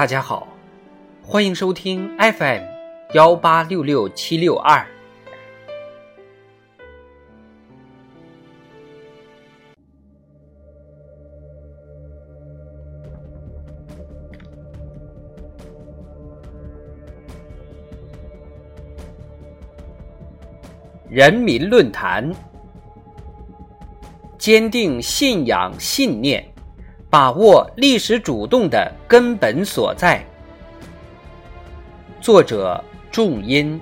大家好，欢迎收听 FM 幺八六六七六二。人民论坛，坚定信仰信念。把握历史主动的根本所在。作者：重音。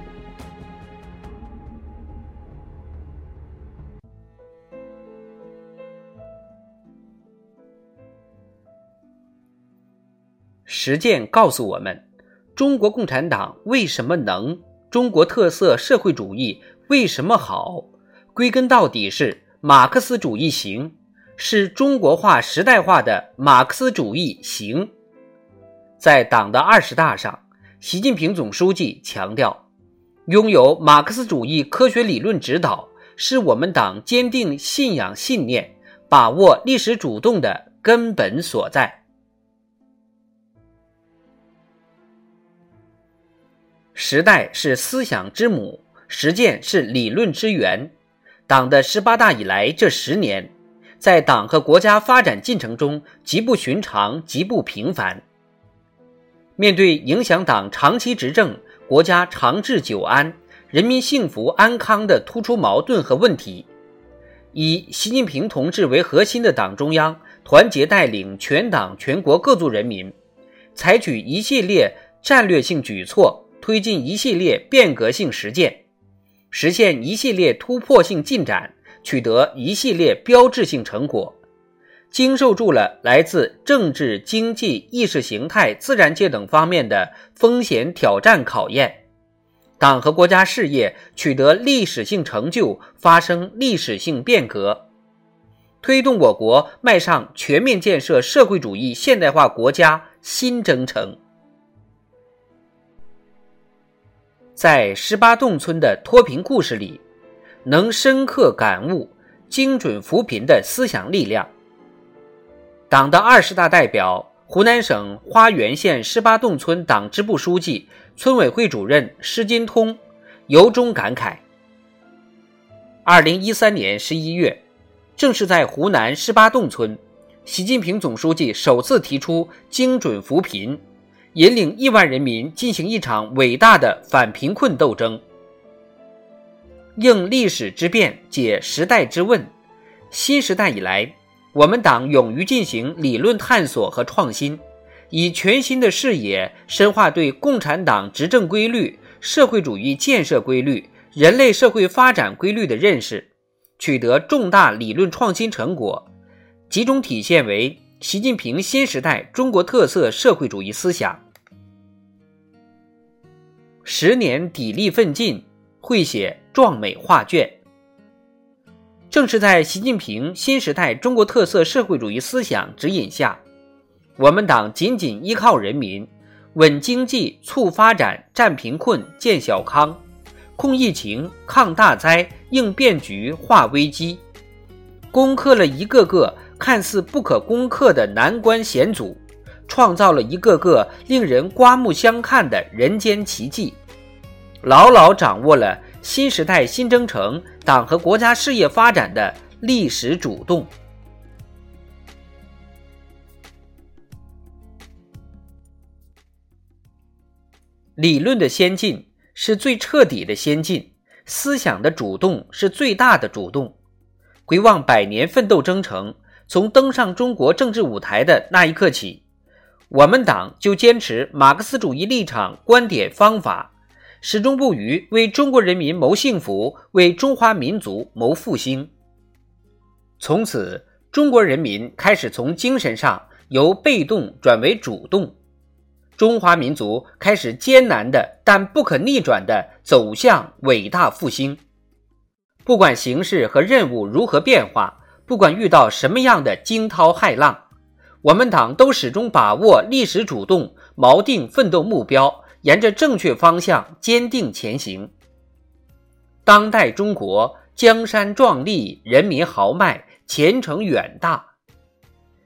实践告诉我们，中国共产党为什么能，中国特色社会主义为什么好，归根到底是马克思主义行。是中国化时代化的马克思主义行。在党的二十大上，习近平总书记强调，拥有马克思主义科学理论指导，是我们党坚定信仰信念、把握历史主动的根本所在。时代是思想之母，实践是理论之源。党的十八大以来这十年。在党和国家发展进程中极不寻常、极不平凡。面对影响党长期执政、国家长治久安、人民幸福安康的突出矛盾和问题，以习近平同志为核心的党中央团结带领全党全国各族人民，采取一系列战略性举措，推进一系列变革性实践，实现一系列突破性进展。取得一系列标志性成果，经受住了来自政治、经济、意识形态、自然界等方面的风险挑战考验，党和国家事业取得历史性成就，发生历史性变革，推动我国迈上全面建设社会主义现代化国家新征程。在十八洞村的脱贫故事里。能深刻感悟精准扶贫的思想力量。党的二十大代表、湖南省花垣县十八洞村党支部书记、村委会主任施金通由衷感慨：二零一三年十一月，正是在湖南十八洞村，习近平总书记首次提出精准扶贫，引领亿万人民进行一场伟大的反贫困斗争。应历史之变，解时代之问。新时代以来，我们党勇于进行理论探索和创新，以全新的视野深化对共产党执政规律、社会主义建设规律、人类社会发展规律的认识，取得重大理论创新成果，集中体现为习近平新时代中国特色社会主义思想。十年砥砺奋进。绘写壮美画卷。正是在习近平新时代中国特色社会主义思想指引下，我们党紧紧依靠人民，稳经济、促发展、战贫困、建小康，控疫情、抗大灾、应变局、化危机，攻克了一个个看似不可攻克的难关险阻，创造了一个个令人刮目相看的人间奇迹。牢牢掌握了新时代新征程党和国家事业发展的历史主动。理论的先进是最彻底的先进，思想的主动是最大的主动。回望百年奋斗征程，从登上中国政治舞台的那一刻起，我们党就坚持马克思主义立场、观点、方法。始终不渝为中国人民谋幸福，为中华民族谋复兴。从此，中国人民开始从精神上由被动转为主动，中华民族开始艰难的但不可逆转的走向伟大复兴。不管形势和任务如何变化，不管遇到什么样的惊涛骇浪，我们党都始终把握历史主动，锚定奋斗目标。沿着正确方向坚定前行。当代中国江山壮丽，人民豪迈，前程远大。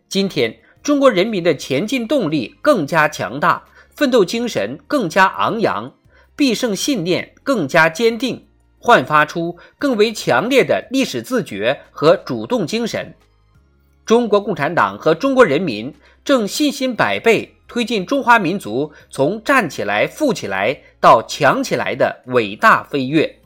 今天，中国人民的前进动力更加强大，奋斗精神更加昂扬，必胜信念更加坚定，焕发出更为强烈的历史自觉和主动精神。中国共产党和中国人民正信心百倍推进中华民族从站起来、富起来到强起来的伟大飞跃。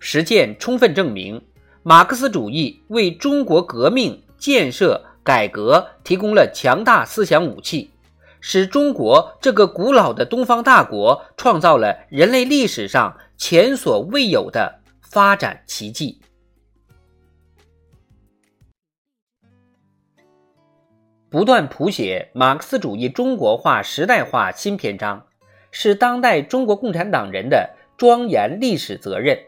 实践充分证明，马克思主义为中国革命、建设、改革提供了强大思想武器，使中国这个古老的东方大国创造了人类历史上前所未有的发展奇迹。不断谱写马克思主义中国化时代化新篇章，是当代中国共产党人的庄严历史责任。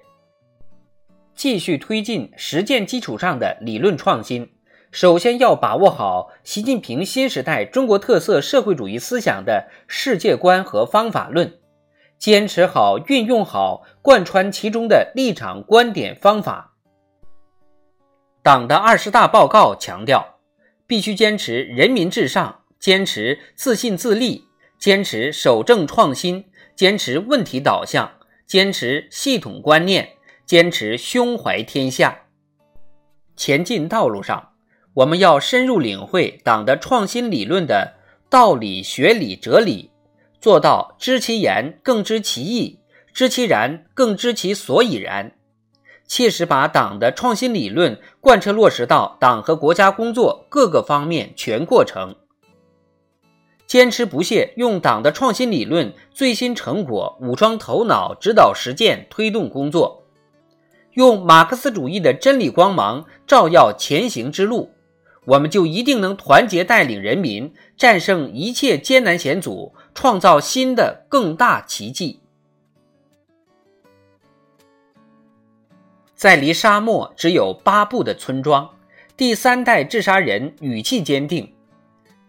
继续推进实践基础上的理论创新，首先要把握好习近平新时代中国特色社会主义思想的世界观和方法论，坚持好、运用好贯穿其中的立场、观点、方法。党的二十大报告强调。必须坚持人民至上，坚持自信自立，坚持守正创新，坚持问题导向，坚持系统观念，坚持胸怀天下。前进道路上，我们要深入领会党的创新理论的道理、学理、哲理，做到知其言更知其意，知其然更知其所以然。切实把党的创新理论贯彻落实到党和国家工作各个方面全过程，坚持不懈用党的创新理论最新成果武装头脑、指导实践、推动工作，用马克思主义的真理光芒照耀前行之路，我们就一定能团结带领人民战胜一切艰难险阻，创造新的更大奇迹。在离沙漠只有八步的村庄，第三代治沙人语气坚定。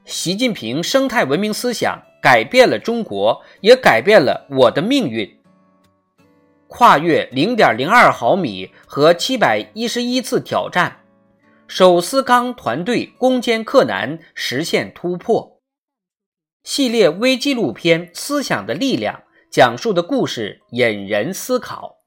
习近平生态文明思想改变了中国，也改变了我的命运。跨越零点零二毫米和七百一十一次挑战，手撕钢团队攻坚克难，实现突破。系列微纪录片《思想的力量》讲述的故事引人思考。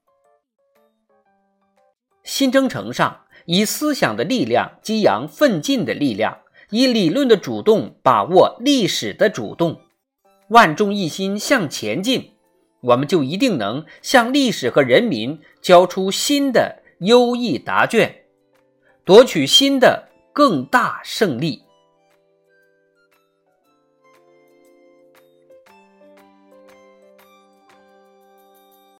新征程上，以思想的力量激扬奋进的力量，以理论的主动把握历史的主动，万众一心向前进，我们就一定能向历史和人民交出新的优异答卷，夺取新的更大胜利。